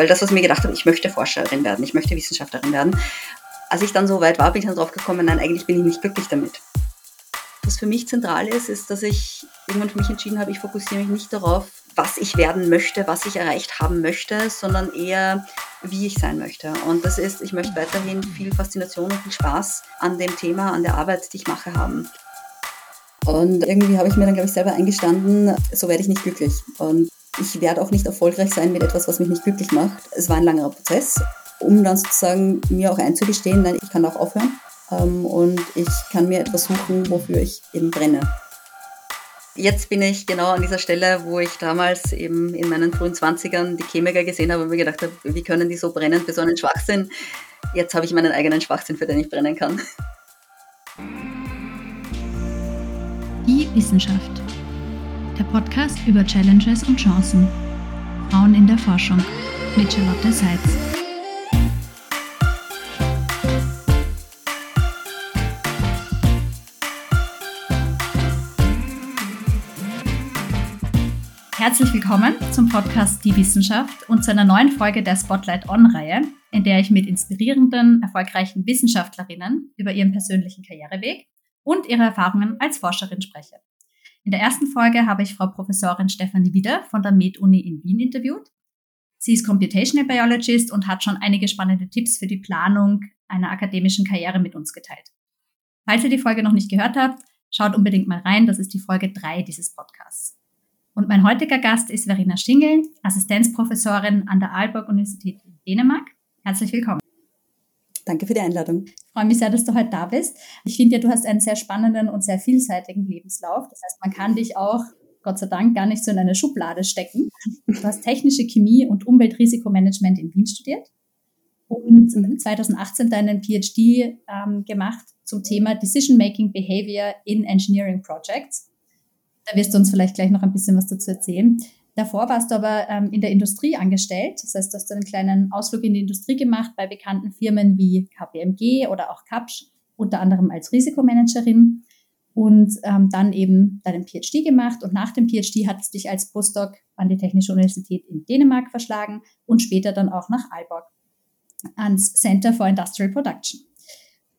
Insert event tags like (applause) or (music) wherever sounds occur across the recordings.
Weil das, was ich mir gedacht habe, ich möchte Forscherin werden, ich möchte Wissenschaftlerin werden. Als ich dann so weit war, bin ich dann drauf gekommen, nein, eigentlich bin ich nicht glücklich damit. Was für mich zentral ist, ist, dass ich irgendwann für mich entschieden habe, ich fokussiere mich nicht darauf, was ich werden möchte, was ich erreicht haben möchte, sondern eher, wie ich sein möchte. Und das ist, ich möchte weiterhin viel Faszination und viel Spaß an dem Thema, an der Arbeit, die ich mache, haben. Und irgendwie habe ich mir dann, glaube ich, selber eingestanden, so werde ich nicht glücklich. Und ich werde auch nicht erfolgreich sein mit etwas, was mich nicht glücklich macht. Es war ein langer Prozess, um dann sozusagen mir auch einzugestehen, nein, ich kann auch aufhören. Ähm, und ich kann mir etwas suchen, wofür ich eben brenne. Jetzt bin ich genau an dieser Stelle, wo ich damals eben in meinen frühen 20ern die Chemiker gesehen habe und mir gedacht habe, wie können die so brennen für so einen Schwachsinn? Jetzt habe ich meinen eigenen Schwachsinn, für den ich brennen kann. Die Wissenschaft. Der Podcast über Challenges und Chancen. Frauen in der Forschung mit Charlotte Seitz. Herzlich willkommen zum Podcast Die Wissenschaft und zu einer neuen Folge der Spotlight On-Reihe, in der ich mit inspirierenden, erfolgreichen Wissenschaftlerinnen über ihren persönlichen Karriereweg und ihre Erfahrungen als Forscherin spreche. In der ersten Folge habe ich Frau Professorin Stefanie Wieder von der Med-Uni in Wien interviewt. Sie ist Computational Biologist und hat schon einige spannende Tipps für die Planung einer akademischen Karriere mit uns geteilt. Falls ihr die Folge noch nicht gehört habt, schaut unbedingt mal rein. Das ist die Folge 3 dieses Podcasts. Und mein heutiger Gast ist Verena Schingel, Assistenzprofessorin an der Aalborg Universität in Dänemark. Herzlich willkommen. Danke für die Einladung. Ich freue mich sehr, dass du heute da bist. Ich finde ja, du hast einen sehr spannenden und sehr vielseitigen Lebenslauf. Das heißt, man kann dich auch, Gott sei Dank, gar nicht so in eine Schublade stecken. Du hast technische Chemie und Umweltrisikomanagement in Wien studiert und 2018 mhm. deinen PhD ähm, gemacht zum Thema Decision Making Behavior in Engineering Projects. Da wirst du uns vielleicht gleich noch ein bisschen was dazu erzählen. Davor warst du aber ähm, in der Industrie angestellt. Das heißt, du hast einen kleinen Ausflug in die Industrie gemacht bei bekannten Firmen wie KPMG oder auch Kapsch, unter anderem als Risikomanagerin und ähm, dann eben deinen PhD gemacht. Und nach dem PhD hat es dich als Postdoc an die Technische Universität in Dänemark verschlagen und später dann auch nach Aalborg ans Center for Industrial Production.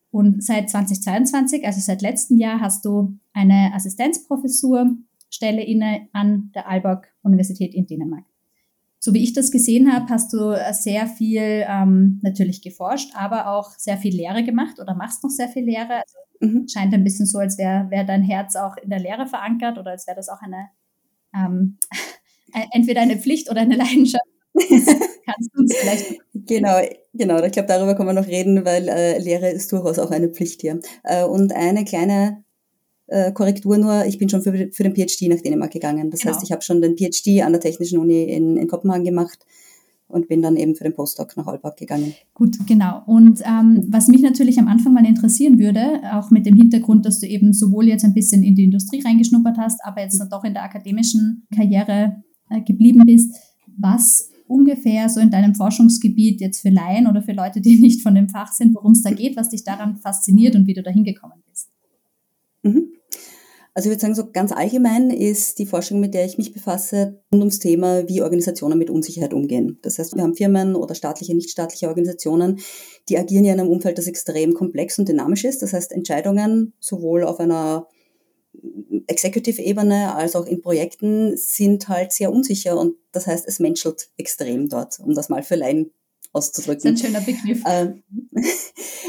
Und seit 2022, also seit letztem Jahr, hast du eine Assistenzprofessurstelle inne an der Aalborg Universität in Dänemark. So wie ich das gesehen habe, hast du sehr viel ähm, natürlich geforscht, aber auch sehr viel Lehre gemacht oder machst noch sehr viel Lehre. Also mhm. Scheint ein bisschen so, als wäre wär dein Herz auch in der Lehre verankert oder als wäre das auch eine ähm, (laughs) entweder eine Pflicht oder eine Leidenschaft. (laughs) Kannst du uns vielleicht. Genau, genau. Ich glaube, darüber kann man noch reden, weil äh, Lehre ist durchaus auch eine Pflicht hier. Äh, und eine kleine äh, Korrektur nur, ich bin schon für, für den PhD nach Dänemark gegangen. Das genau. heißt, ich habe schon den PhD an der Technischen Uni in, in Kopenhagen gemacht und bin dann eben für den Postdoc nach Aalborg gegangen. Gut, genau. Und ähm, was mich natürlich am Anfang mal interessieren würde, auch mit dem Hintergrund, dass du eben sowohl jetzt ein bisschen in die Industrie reingeschnuppert hast, aber jetzt dann doch in der akademischen Karriere äh, geblieben bist, was ungefähr so in deinem Forschungsgebiet jetzt für Laien oder für Leute, die (laughs) nicht von dem Fach sind, worum es da geht, was dich daran fasziniert und wie du da hingekommen bist? Mhm. Also ich würde sagen, so ganz allgemein ist die Forschung, mit der ich mich befasse, rund ums Thema, wie Organisationen mit Unsicherheit umgehen. Das heißt, wir haben Firmen oder staatliche, nichtstaatliche Organisationen, die agieren ja in einem Umfeld, das extrem komplex und dynamisch ist. Das heißt, Entscheidungen sowohl auf einer Executive-Ebene als auch in Projekten sind halt sehr unsicher und das heißt, es menschelt extrem dort, um das mal für Laien auszudrücken. Das ist ein schöner Begriff. Ähm, (laughs)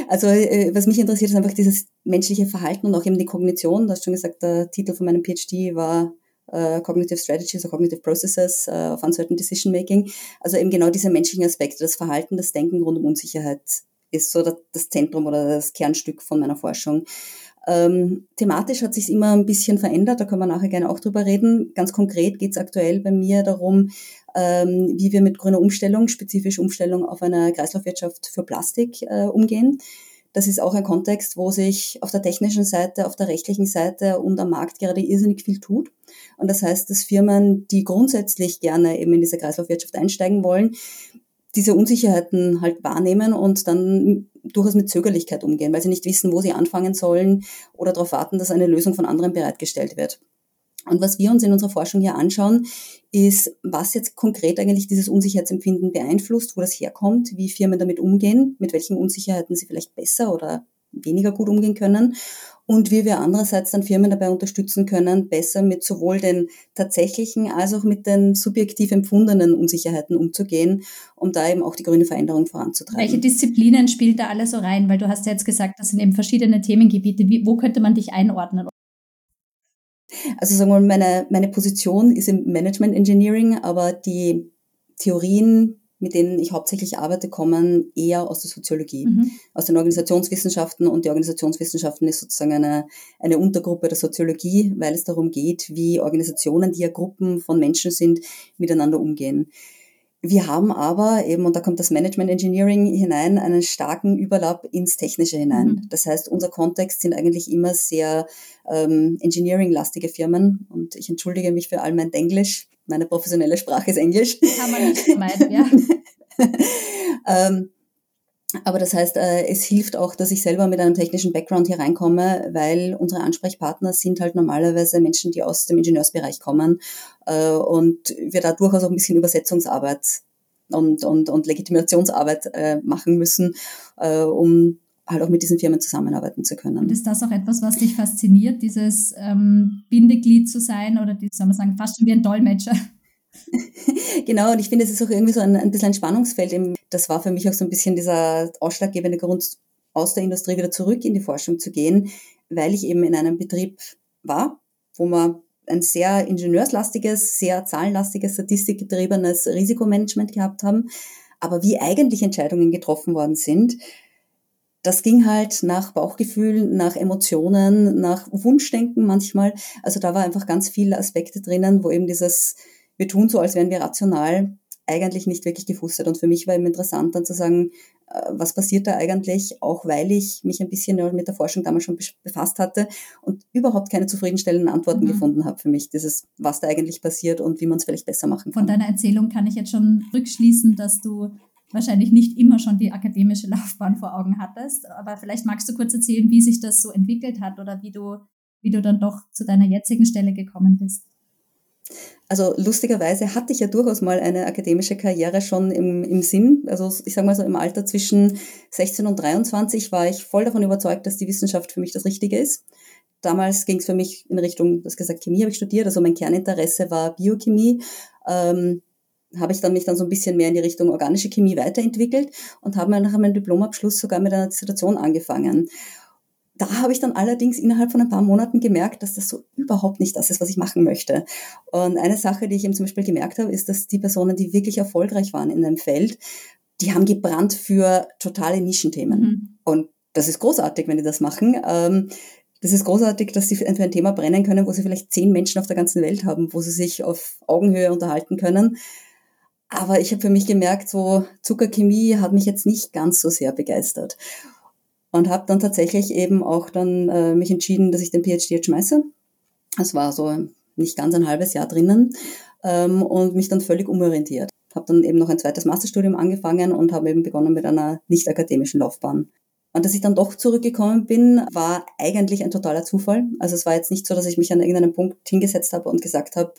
also äh, was mich interessiert, ist einfach dieses menschliche Verhalten und auch eben die Kognition. Du hast schon gesagt, der Titel von meinem PhD war uh, Cognitive Strategies or Cognitive Processes uh, of Uncertain Decision Making. Also eben genau diese menschlichen Aspekte, das Verhalten, das Denken rund um Unsicherheit ist so das Zentrum oder das Kernstück von meiner Forschung. Ähm, thematisch hat sich immer ein bisschen verändert, da können wir nachher gerne auch drüber reden. Ganz konkret geht es aktuell bei mir darum, ähm, wie wir mit grüner Umstellung, spezifisch Umstellung auf eine Kreislaufwirtschaft für Plastik äh, umgehen. Das ist auch ein Kontext, wo sich auf der technischen Seite, auf der rechtlichen Seite und am Markt gerade irrsinnig viel tut. Und das heißt, dass Firmen, die grundsätzlich gerne eben in diese Kreislaufwirtschaft einsteigen wollen, diese Unsicherheiten halt wahrnehmen und dann durchaus mit Zögerlichkeit umgehen, weil sie nicht wissen, wo sie anfangen sollen oder darauf warten, dass eine Lösung von anderen bereitgestellt wird. Und was wir uns in unserer Forschung hier anschauen, ist, was jetzt konkret eigentlich dieses Unsicherheitsempfinden beeinflusst, wo das herkommt, wie Firmen damit umgehen, mit welchen Unsicherheiten sie vielleicht besser oder weniger gut umgehen können und wie wir andererseits dann Firmen dabei unterstützen können, besser mit sowohl den tatsächlichen als auch mit den subjektiv empfundenen Unsicherheiten umzugehen, um da eben auch die grüne Veränderung voranzutreiben. Welche Disziplinen spielt da alles so rein? Weil du hast ja jetzt gesagt, das sind eben verschiedene Themengebiete. Wie, wo könnte man dich einordnen? Also sagen wir mal, meine, meine Position ist im Management Engineering, aber die Theorien, mit denen ich hauptsächlich arbeite, kommen eher aus der Soziologie, mhm. aus den Organisationswissenschaften. Und die Organisationswissenschaften ist sozusagen eine, eine Untergruppe der Soziologie, weil es darum geht, wie Organisationen, die ja Gruppen von Menschen sind, miteinander umgehen. Wir haben aber eben, und da kommt das Management Engineering hinein, einen starken Überlapp ins Technische hinein. Mhm. Das heißt, unser Kontext sind eigentlich immer sehr ähm, Engineering-lastige Firmen. Und ich entschuldige mich für all mein Englisch. Meine professionelle Sprache ist Englisch. Kann man nicht vermeiden, ja. (laughs) ähm, aber das heißt, äh, es hilft auch, dass ich selber mit einem technischen Background hier reinkomme, weil unsere Ansprechpartner sind halt normalerweise Menschen, die aus dem Ingenieursbereich kommen äh, und wir da durchaus auch ein bisschen Übersetzungsarbeit und, und, und Legitimationsarbeit äh, machen müssen, um halt auch mit diesen Firmen zusammenarbeiten zu können. Und ist das auch etwas, was dich fasziniert, dieses ähm, Bindeglied zu sein oder die, soll man sagen, fast schon wie ein Dolmetscher? (laughs) genau, und ich finde, es ist auch irgendwie so ein, ein bisschen ein Spannungsfeld. Das war für mich auch so ein bisschen dieser ausschlaggebende Grund, aus der Industrie wieder zurück in die Forschung zu gehen, weil ich eben in einem Betrieb war, wo man ein sehr ingenieurslastiges, sehr zahlenlastiges, statistikgetriebenes Risikomanagement gehabt haben. Aber wie eigentlich Entscheidungen getroffen worden sind, das ging halt nach Bauchgefühl, nach Emotionen, nach Wunschdenken manchmal. Also da war einfach ganz viele Aspekte drinnen, wo eben dieses wir tun so, als wären wir rational, eigentlich nicht wirklich gefußt hat. Und für mich war eben interessant dann zu sagen, äh, was passiert da eigentlich, auch weil ich mich ein bisschen mit der Forschung damals schon befasst hatte und überhaupt keine zufriedenstellenden Antworten mhm. gefunden habe für mich, dieses, was da eigentlich passiert und wie man es vielleicht besser machen kann. Von deiner Erzählung kann ich jetzt schon rückschließen, dass du wahrscheinlich nicht immer schon die akademische (laughs) Laufbahn vor Augen hattest, aber vielleicht magst du kurz erzählen, wie sich das so entwickelt hat oder wie du, wie du dann doch zu deiner jetzigen Stelle gekommen bist. Also lustigerweise hatte ich ja durchaus mal eine akademische Karriere schon im, im Sinn. Also ich sage mal so im Alter zwischen 16 und 23 war ich voll davon überzeugt, dass die Wissenschaft für mich das Richtige ist. Damals ging es für mich in Richtung, das gesagt, Chemie habe ich studiert, also mein Kerninteresse war Biochemie. Ähm, habe ich dann mich dann so ein bisschen mehr in die Richtung organische Chemie weiterentwickelt und habe nach meinem Diplomabschluss sogar mit einer Dissertation angefangen. Da habe ich dann allerdings innerhalb von ein paar Monaten gemerkt, dass das so überhaupt nicht das ist, was ich machen möchte. Und eine Sache, die ich eben zum Beispiel gemerkt habe, ist, dass die Personen, die wirklich erfolgreich waren in einem Feld, die haben gebrannt für totale Nischenthemen. Mhm. Und das ist großartig, wenn die das machen. Ähm, das ist großartig, dass sie für ein Thema brennen können, wo sie vielleicht zehn Menschen auf der ganzen Welt haben, wo sie sich auf Augenhöhe unterhalten können. Aber ich habe für mich gemerkt, so Zuckerchemie hat mich jetzt nicht ganz so sehr begeistert und habe dann tatsächlich eben auch dann äh, mich entschieden, dass ich den PhD jetzt schmeiße. Das war so nicht ganz ein halbes Jahr drinnen ähm, und mich dann völlig umorientiert. Habe dann eben noch ein zweites Masterstudium angefangen und habe eben begonnen mit einer nicht akademischen Laufbahn. Und dass ich dann doch zurückgekommen bin, war eigentlich ein totaler Zufall. Also es war jetzt nicht so, dass ich mich an irgendeinem Punkt hingesetzt habe und gesagt habe,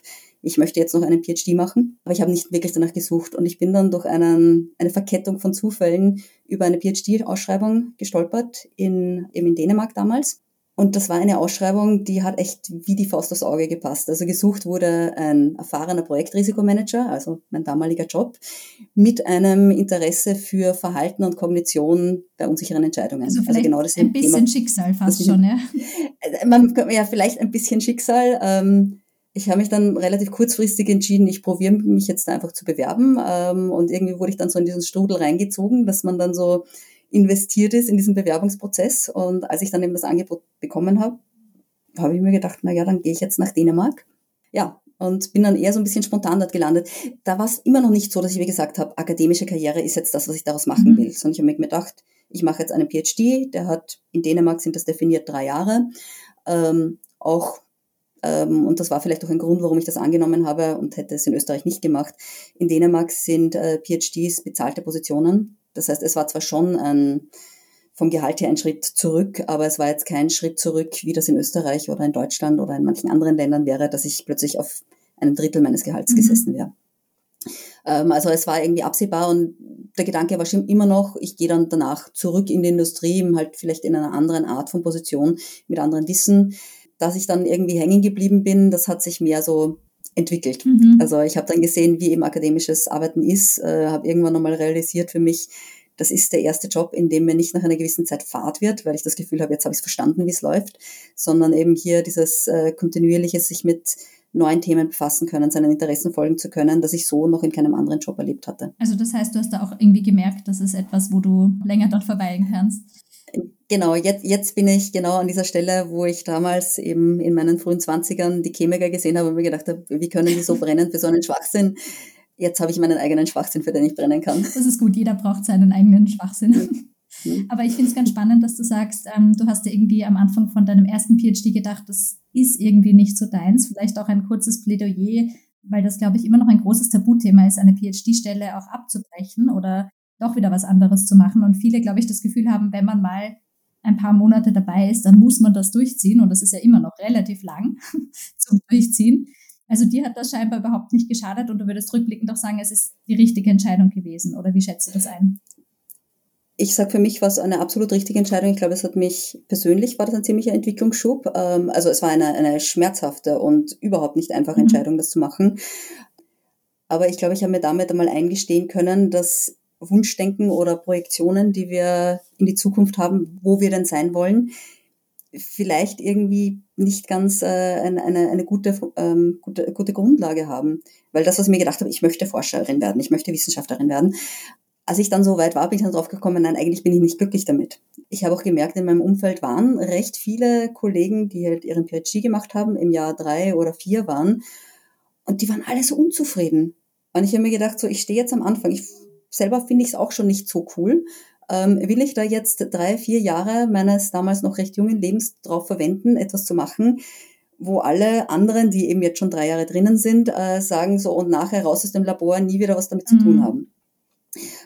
ich möchte jetzt noch einen PhD machen. Aber ich habe nicht wirklich danach gesucht. Und ich bin dann durch einen, eine Verkettung von Zufällen über eine PhD-Ausschreibung gestolpert, in, eben in Dänemark damals. Und das war eine Ausschreibung, die hat echt wie die Faust aufs Auge gepasst. Also gesucht wurde ein erfahrener Projektrisikomanager, also mein damaliger Job, mit einem Interesse für Verhalten und Kognition bei unsicheren Entscheidungen. Also, also genau das ein bisschen Thema, Schicksal fast schon, ja? (laughs) Man, ja, vielleicht ein bisschen Schicksal. Ähm, ich habe mich dann relativ kurzfristig entschieden, ich probiere mich jetzt einfach zu bewerben. Ähm, und irgendwie wurde ich dann so in diesen Strudel reingezogen, dass man dann so investiert ist in diesen Bewerbungsprozess. Und als ich dann eben das Angebot bekommen habe, habe ich mir gedacht, na ja, dann gehe ich jetzt nach Dänemark. Ja, und bin dann eher so ein bisschen spontan dort gelandet. Da war es immer noch nicht so, dass ich mir gesagt habe, akademische Karriere ist jetzt das, was ich daraus machen mhm. will, sondern ich habe mir gedacht, ich mache jetzt einen PhD, der hat, in Dänemark sind das definiert drei Jahre. Ähm, auch und das war vielleicht auch ein Grund, warum ich das angenommen habe und hätte es in Österreich nicht gemacht. In Dänemark sind äh, PhDs bezahlte Positionen. Das heißt, es war zwar schon ein, vom Gehalt her ein Schritt zurück, aber es war jetzt kein Schritt zurück, wie das in Österreich oder in Deutschland oder in manchen anderen Ländern wäre, dass ich plötzlich auf einem Drittel meines Gehalts mhm. gesessen wäre. Ähm, also es war irgendwie absehbar und der Gedanke war schon immer noch, ich gehe dann danach zurück in die Industrie, halt vielleicht in einer anderen Art von Position, mit anderen Wissen. Dass ich dann irgendwie hängen geblieben bin, das hat sich mehr so entwickelt. Mhm. Also ich habe dann gesehen, wie eben akademisches Arbeiten ist, äh, habe irgendwann nochmal realisiert für mich, das ist der erste Job, in dem mir nicht nach einer gewissen Zeit Fahrt wird, weil ich das Gefühl habe, jetzt habe ich es verstanden, wie es läuft, sondern eben hier dieses äh, kontinuierliche sich mit neuen Themen befassen können, seinen Interessen folgen zu können, das ich so noch in keinem anderen Job erlebt hatte. Also das heißt, du hast da auch irgendwie gemerkt, das ist etwas, wo du länger dort verweilen kannst. Genau, jetzt, jetzt bin ich genau an dieser Stelle, wo ich damals eben in meinen frühen Zwanzigern die Chemiker gesehen habe und mir gedacht habe, wie können die so brennen für so einen Schwachsinn? Jetzt habe ich meinen eigenen Schwachsinn, für den ich brennen kann. Das ist gut, jeder braucht seinen eigenen Schwachsinn. Mhm. (laughs) Aber ich finde es ganz spannend, dass du sagst, ähm, du hast ja irgendwie am Anfang von deinem ersten PhD gedacht, das ist irgendwie nicht so deins. Vielleicht auch ein kurzes Plädoyer, weil das, glaube ich, immer noch ein großes Tabuthema ist, eine PhD-Stelle auch abzubrechen oder doch wieder was anderes zu machen. Und viele, glaube ich, das Gefühl haben, wenn man mal ein paar Monate dabei ist, dann muss man das durchziehen. Und das ist ja immer noch relativ lang (laughs) zum Durchziehen. Also dir hat das scheinbar überhaupt nicht geschadet und du würdest rückblickend auch sagen, es ist die richtige Entscheidung gewesen. Oder wie schätzt du das ein? Ich sage, für mich war es eine absolut richtige Entscheidung. Ich glaube, es hat mich persönlich, war das ein ziemlicher Entwicklungsschub. Ähm, also es war eine, eine schmerzhafte und überhaupt nicht einfache mhm. Entscheidung, das zu machen. Aber ich glaube, ich habe mir damit einmal eingestehen können, dass Wunschdenken oder Projektionen, die wir in die Zukunft haben, wo wir denn sein wollen, vielleicht irgendwie nicht ganz äh, eine, eine, eine gute, ähm, gute, gute Grundlage haben. Weil das, was ich mir gedacht habe, ich möchte Forscherin werden, ich möchte Wissenschaftlerin werden. Als ich dann so weit war, bin ich dann drauf gekommen, nein, eigentlich bin ich nicht glücklich damit. Ich habe auch gemerkt, in meinem Umfeld waren recht viele Kollegen, die halt ihren PhD gemacht haben, im Jahr drei oder vier waren. Und die waren alle so unzufrieden. Und ich habe mir gedacht, so, ich stehe jetzt am Anfang. Ich selber finde ich es auch schon nicht so cool. Ähm, will ich da jetzt drei, vier Jahre meines damals noch recht jungen Lebens drauf verwenden, etwas zu machen, wo alle anderen, die eben jetzt schon drei Jahre drinnen sind, äh, sagen so und nachher raus aus dem Labor nie wieder was damit zu tun mhm. haben.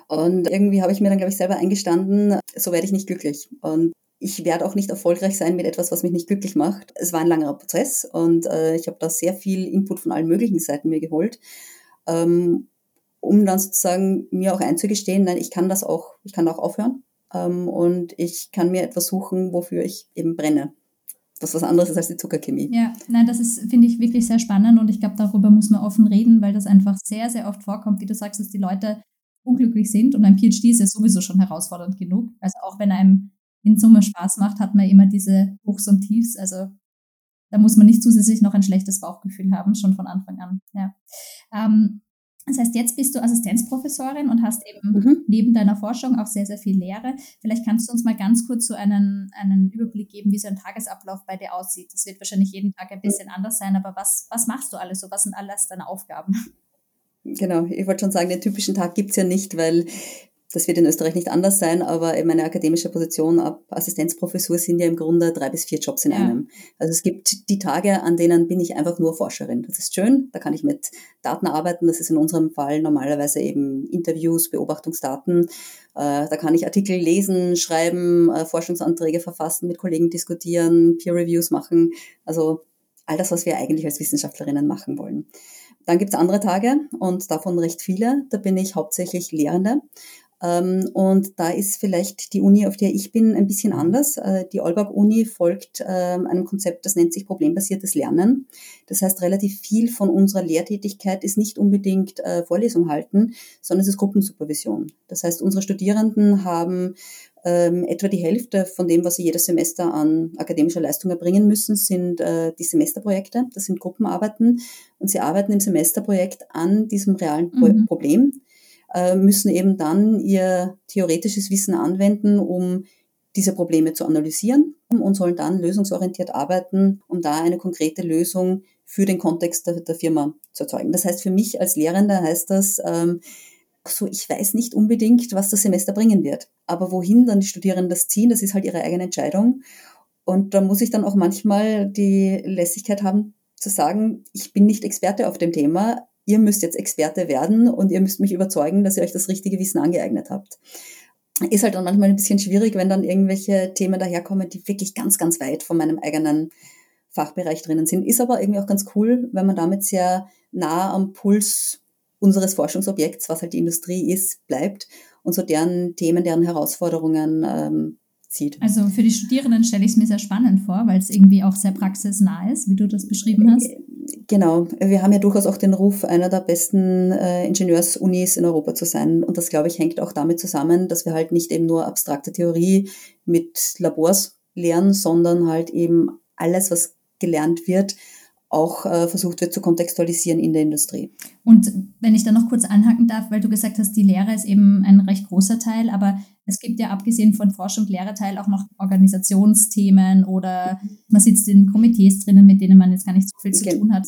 Und irgendwie habe ich mir dann, glaube ich, selber eingestanden, so werde ich nicht glücklich. Und ich werde auch nicht erfolgreich sein mit etwas, was mich nicht glücklich macht. Es war ein langer Prozess und äh, ich habe da sehr viel Input von allen möglichen Seiten mir geholt. Ähm, um dann sozusagen mir auch einzugestehen, nein, ich kann das auch, ich kann auch aufhören ähm, und ich kann mir etwas suchen, wofür ich eben brenne. Was was anderes ist als die Zuckerchemie. Ja, nein, das ist, finde ich, wirklich sehr spannend und ich glaube, darüber muss man offen reden, weil das einfach sehr, sehr oft vorkommt, wie du sagst, dass die Leute unglücklich sind und ein PhD ist ja sowieso schon herausfordernd genug. Also auch wenn einem in Summe Spaß macht, hat man immer diese Hochs und Tiefs. Also da muss man nicht zusätzlich noch ein schlechtes Bauchgefühl haben, schon von Anfang an. Ja. Ähm, das heißt, jetzt bist du Assistenzprofessorin und hast eben mhm. neben deiner Forschung auch sehr, sehr viel Lehre. Vielleicht kannst du uns mal ganz kurz so einen, einen Überblick geben, wie so ein Tagesablauf bei dir aussieht. Das wird wahrscheinlich jeden Tag ein bisschen anders sein, aber was, was machst du alles so? Was sind alles deine Aufgaben? Genau, ich wollte schon sagen, den typischen Tag gibt's ja nicht, weil das wird in Österreich nicht anders sein, aber meine akademische Position ab Assistenzprofessur sind ja im Grunde drei bis vier Jobs in ja. einem. Also es gibt die Tage, an denen bin ich einfach nur Forscherin. Das ist schön, da kann ich mit Daten arbeiten. Das ist in unserem Fall normalerweise eben Interviews, Beobachtungsdaten. Äh, da kann ich Artikel lesen, schreiben, äh, Forschungsanträge verfassen, mit Kollegen diskutieren, Peer Reviews machen. Also all das, was wir eigentlich als Wissenschaftlerinnen machen wollen. Dann gibt's andere Tage und davon recht viele. Da bin ich hauptsächlich Lehrende. Ähm, und da ist vielleicht die Uni, auf der ich bin, ein bisschen anders. Äh, die Olberg-Uni folgt ähm, einem Konzept, das nennt sich problembasiertes Lernen. Das heißt, relativ viel von unserer Lehrtätigkeit ist nicht unbedingt äh, Vorlesung halten, sondern es ist Gruppensupervision. Das heißt, unsere Studierenden haben ähm, etwa die Hälfte von dem, was sie jedes Semester an akademischer Leistung erbringen müssen, sind äh, die Semesterprojekte. Das sind Gruppenarbeiten. Und sie arbeiten im Semesterprojekt an diesem realen mhm. Problem müssen eben dann ihr theoretisches Wissen anwenden, um diese Probleme zu analysieren und sollen dann lösungsorientiert arbeiten, um da eine konkrete Lösung für den Kontext der, der Firma zu erzeugen. Das heißt, für mich als Lehrender heißt das, ähm, so, ich weiß nicht unbedingt, was das Semester bringen wird. Aber wohin dann die Studierenden das ziehen, das ist halt ihre eigene Entscheidung. Und da muss ich dann auch manchmal die Lässigkeit haben, zu sagen, ich bin nicht Experte auf dem Thema, ihr müsst jetzt Experte werden und ihr müsst mich überzeugen, dass ihr euch das richtige Wissen angeeignet habt. ist halt dann manchmal ein bisschen schwierig, wenn dann irgendwelche Themen daherkommen, die wirklich ganz, ganz weit von meinem eigenen Fachbereich drinnen sind. Ist aber irgendwie auch ganz cool, wenn man damit sehr nah am Puls unseres Forschungsobjekts, was halt die Industrie ist, bleibt und so deren Themen, deren Herausforderungen ähm, zieht. Also für die Studierenden stelle ich es mir sehr spannend vor, weil es irgendwie auch sehr praxisnah ist, wie du das beschrieben hast. Genau, wir haben ja durchaus auch den Ruf, einer der besten äh, Ingenieursunis in Europa zu sein. Und das, glaube ich, hängt auch damit zusammen, dass wir halt nicht eben nur abstrakte Theorie mit Labors lehren, sondern halt eben alles, was gelernt wird, auch äh, versucht wird zu kontextualisieren in der Industrie. Und wenn ich da noch kurz anhaken darf, weil du gesagt hast, die Lehre ist eben ein recht großer Teil, aber es gibt ja abgesehen von Forschung, Lehrerteil auch noch Organisationsthemen oder man sitzt in Komitees drinnen, mit denen man jetzt gar nicht so viel zu Gen tun hat.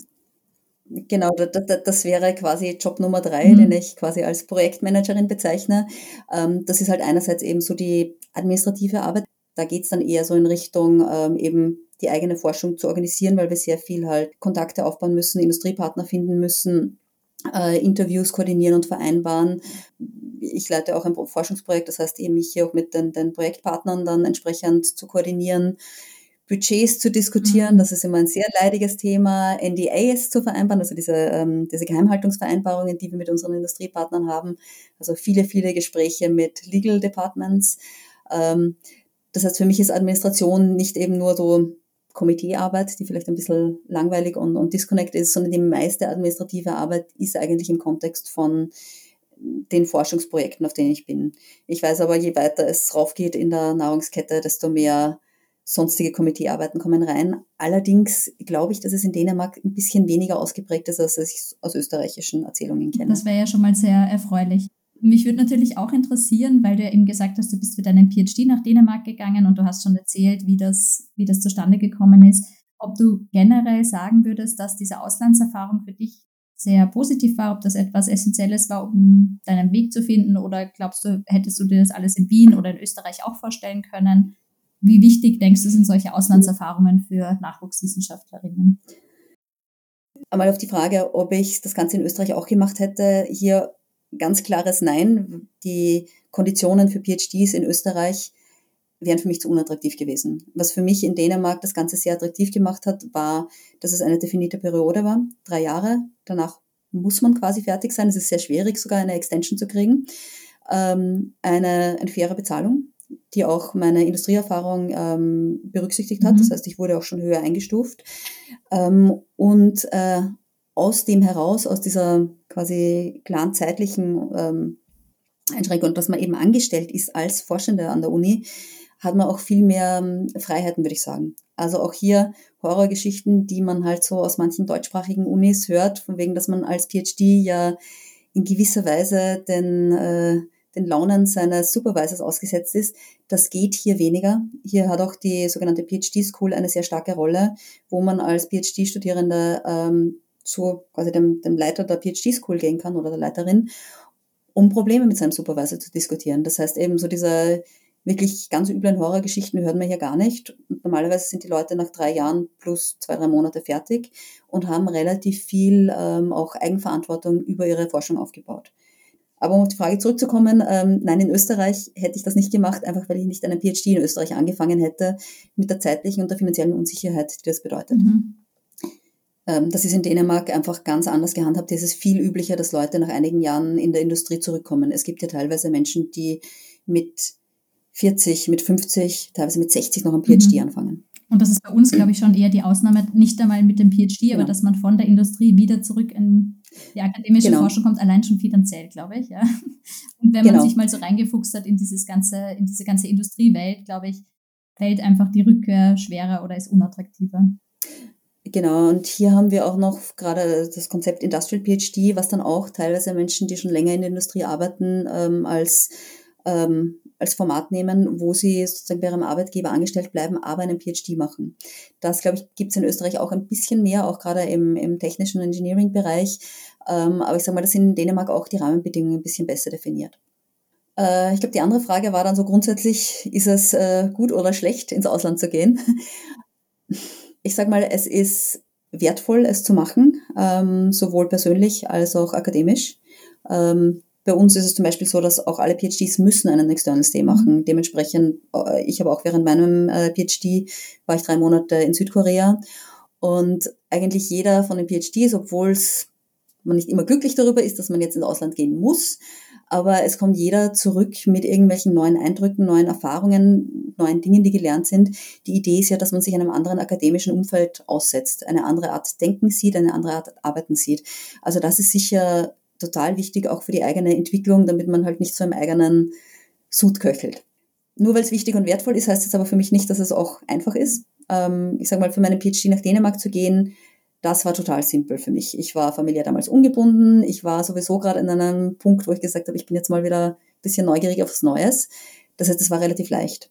Genau, das wäre quasi Job Nummer drei, mhm. den ich quasi als Projektmanagerin bezeichne. Ähm, das ist halt einerseits eben so die administrative Arbeit. Da geht es dann eher so in Richtung ähm, eben die eigene Forschung zu organisieren, weil wir sehr viel halt Kontakte aufbauen müssen, Industriepartner finden müssen, äh, Interviews koordinieren und vereinbaren. Ich leite auch ein Forschungsprojekt, das heißt eben mich hier auch mit den, den Projektpartnern dann entsprechend zu koordinieren. Budgets zu diskutieren, mhm. das ist immer ein sehr leidiges Thema, NDAs zu vereinbaren, also diese, ähm, diese Geheimhaltungsvereinbarungen, die wir mit unseren Industriepartnern haben, also viele, viele Gespräche mit Legal Departments. Ähm, das heißt, für mich ist Administration nicht eben nur so Komiteearbeit, die vielleicht ein bisschen langweilig und, und disconnect ist, sondern die meiste administrative Arbeit ist eigentlich im Kontext von den Forschungsprojekten, auf denen ich bin. Ich weiß aber, je weiter es raufgeht in der Nahrungskette, desto mehr sonstige Komiteearbeiten kommen rein. Allerdings glaube ich, dass es in Dänemark ein bisschen weniger ausgeprägt ist, als ich aus österreichischen Erzählungen kenne. Das wäre ja schon mal sehr erfreulich. Mich würde natürlich auch interessieren, weil du ja eben gesagt hast, du bist für deinen PhD nach Dänemark gegangen und du hast schon erzählt, wie das, wie das zustande gekommen ist. Ob du generell sagen würdest, dass diese Auslandserfahrung für dich sehr positiv war, ob das etwas Essentielles war, um deinen Weg zu finden oder glaubst du, hättest du dir das alles in Wien oder in Österreich auch vorstellen können? Wie wichtig denkst du, sind solche Auslandserfahrungen für Nachwuchswissenschaftlerinnen? Einmal auf die Frage, ob ich das Ganze in Österreich auch gemacht hätte. Hier ganz klares Nein. Die Konditionen für PhDs in Österreich wären für mich zu unattraktiv gewesen. Was für mich in Dänemark das Ganze sehr attraktiv gemacht hat, war, dass es eine definierte Periode war, drei Jahre. Danach muss man quasi fertig sein. Es ist sehr schwierig, sogar eine Extension zu kriegen. Ähm, eine, eine faire Bezahlung, die auch meine Industrieerfahrung ähm, berücksichtigt hat. Mhm. Das heißt, ich wurde auch schon höher eingestuft. Ähm, und äh, aus dem heraus, aus dieser quasi klaren zeitlichen ähm, Einschränkung, dass man eben angestellt ist als Forschende an der Uni, hat man auch viel mehr ähm, Freiheiten, würde ich sagen. Also auch hier Horrorgeschichten, die man halt so aus manchen deutschsprachigen Unis hört, von wegen, dass man als PhD ja in gewisser Weise den, äh, den Launen seines Supervisors ausgesetzt ist. Das geht hier weniger. Hier hat auch die sogenannte PhD School eine sehr starke Rolle, wo man als PhD-Studierender ähm, zu quasi dem, dem Leiter der PhD School gehen kann oder der Leiterin, um Probleme mit seinem Supervisor zu diskutieren. Das heißt eben so diese wirklich ganz üblen Horrorgeschichten hören wir hier gar nicht. normalerweise sind die Leute nach drei Jahren plus zwei, drei Monate fertig und haben relativ viel ähm, auch Eigenverantwortung über ihre Forschung aufgebaut. Aber um auf die Frage zurückzukommen, ähm, nein, in Österreich hätte ich das nicht gemacht, einfach weil ich nicht einen PhD in Österreich angefangen hätte, mit der zeitlichen und der finanziellen Unsicherheit, die das bedeutet. Mhm. Ähm, das ist in Dänemark einfach ganz anders gehandhabt. Es ist viel üblicher, dass Leute nach einigen Jahren in der Industrie zurückkommen. Es gibt ja teilweise Menschen, die mit 40, mit 50, teilweise mit 60 noch ein PhD mhm. anfangen. Und das ist bei uns, glaube ich, schon eher die Ausnahme, nicht einmal mit dem PhD, genau. aber dass man von der Industrie wieder zurück in die akademische genau. Forschung kommt, allein schon finanziell, glaube ich. Ja. Und wenn genau. man sich mal so reingefuchst hat in dieses ganze, in diese ganze Industriewelt, glaube ich, fällt einfach die Rückkehr schwerer oder ist unattraktiver. Genau, und hier haben wir auch noch gerade das Konzept Industrial PhD, was dann auch teilweise Menschen, die schon länger in der Industrie arbeiten, ähm, als, ähm, als Format nehmen, wo sie sozusagen bei ihrem Arbeitgeber angestellt bleiben, aber einen PhD machen. Das, glaube ich, gibt es in Österreich auch ein bisschen mehr, auch gerade im, im technischen Engineering-Bereich. Ähm, aber ich sage mal, das sind in Dänemark auch die Rahmenbedingungen ein bisschen besser definiert. Äh, ich glaube, die andere Frage war dann so grundsätzlich, ist es äh, gut oder schlecht, ins Ausland zu gehen? Ich sage mal, es ist wertvoll, es zu machen, ähm, sowohl persönlich als auch akademisch. Ähm, Bei uns ist es zum Beispiel so, dass auch alle PhDs müssen einen External Stay machen. Mhm. Dementsprechend, äh, ich habe auch während meinem äh, PhD, war ich drei Monate in Südkorea und eigentlich jeder von den PhDs, obwohl man nicht immer glücklich darüber ist, dass man jetzt ins Ausland gehen muss, aber es kommt jeder zurück mit irgendwelchen neuen Eindrücken, neuen Erfahrungen, neuen Dingen, die gelernt sind. Die Idee ist ja, dass man sich einem anderen akademischen Umfeld aussetzt, eine andere Art Denken sieht, eine andere Art Arbeiten sieht. Also das ist sicher total wichtig, auch für die eigene Entwicklung, damit man halt nicht so im eigenen Sud köchelt. Nur weil es wichtig und wertvoll ist, heißt es aber für mich nicht, dass es auch einfach ist. Ähm, ich sage mal, für meinen PhD nach Dänemark zu gehen, das war total simpel für mich. Ich war familiär damals ungebunden. Ich war sowieso gerade in einem Punkt, wo ich gesagt habe, ich bin jetzt mal wieder ein bisschen neugierig aufs Neues. Das heißt, es war relativ leicht.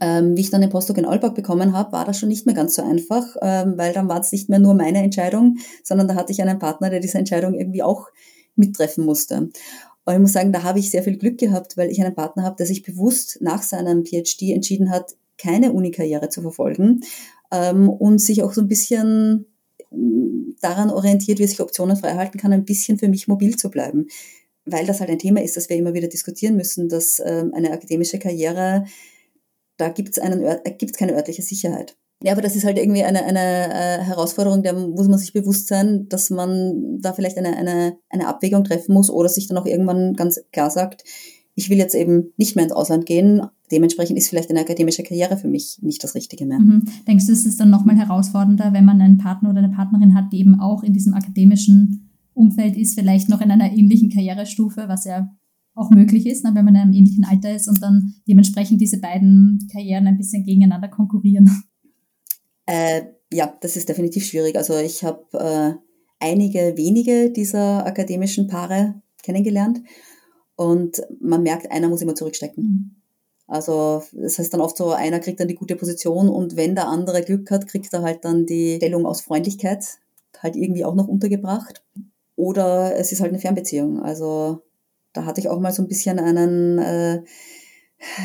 Ähm, wie ich dann den Postdoc in Aalborg bekommen habe, war das schon nicht mehr ganz so einfach, ähm, weil dann war es nicht mehr nur meine Entscheidung, sondern da hatte ich einen Partner, der diese Entscheidung irgendwie auch mittreffen musste. Und ich muss sagen, da habe ich sehr viel Glück gehabt, weil ich einen Partner habe, der sich bewusst nach seinem PhD entschieden hat, keine Uni-Karriere zu verfolgen ähm, und sich auch so ein bisschen daran orientiert, wie sich Optionen freihalten kann, ein bisschen für mich mobil zu bleiben. Weil das halt ein Thema ist, das wir immer wieder diskutieren müssen, dass ähm, eine akademische Karriere, da gibt es äh, gibt's keine örtliche Sicherheit. Ja, aber das ist halt irgendwie eine, eine äh, Herausforderung, da muss man sich bewusst sein, dass man da vielleicht eine, eine, eine Abwägung treffen muss oder sich dann auch irgendwann ganz klar sagt, ich will jetzt eben nicht mehr ins Ausland gehen, dementsprechend ist vielleicht eine akademische Karriere für mich nicht das Richtige mehr. Mhm. Denkst du, es ist dann nochmal herausfordernder, wenn man einen Partner oder eine Partnerin hat, die eben auch in diesem akademischen Umfeld ist, vielleicht noch in einer ähnlichen Karrierestufe, was ja auch möglich ist, ne, wenn man in einem ähnlichen Alter ist und dann dementsprechend diese beiden Karrieren ein bisschen gegeneinander konkurrieren? Äh, ja, das ist definitiv schwierig. Also ich habe äh, einige wenige dieser akademischen Paare kennengelernt und man merkt, einer muss immer zurückstecken. Mhm. Also das heißt dann oft so, einer kriegt dann die gute Position und wenn der andere Glück hat, kriegt er halt dann die Stellung aus Freundlichkeit halt irgendwie auch noch untergebracht. Oder es ist halt eine Fernbeziehung. Also da hatte ich auch mal so ein bisschen einen, äh,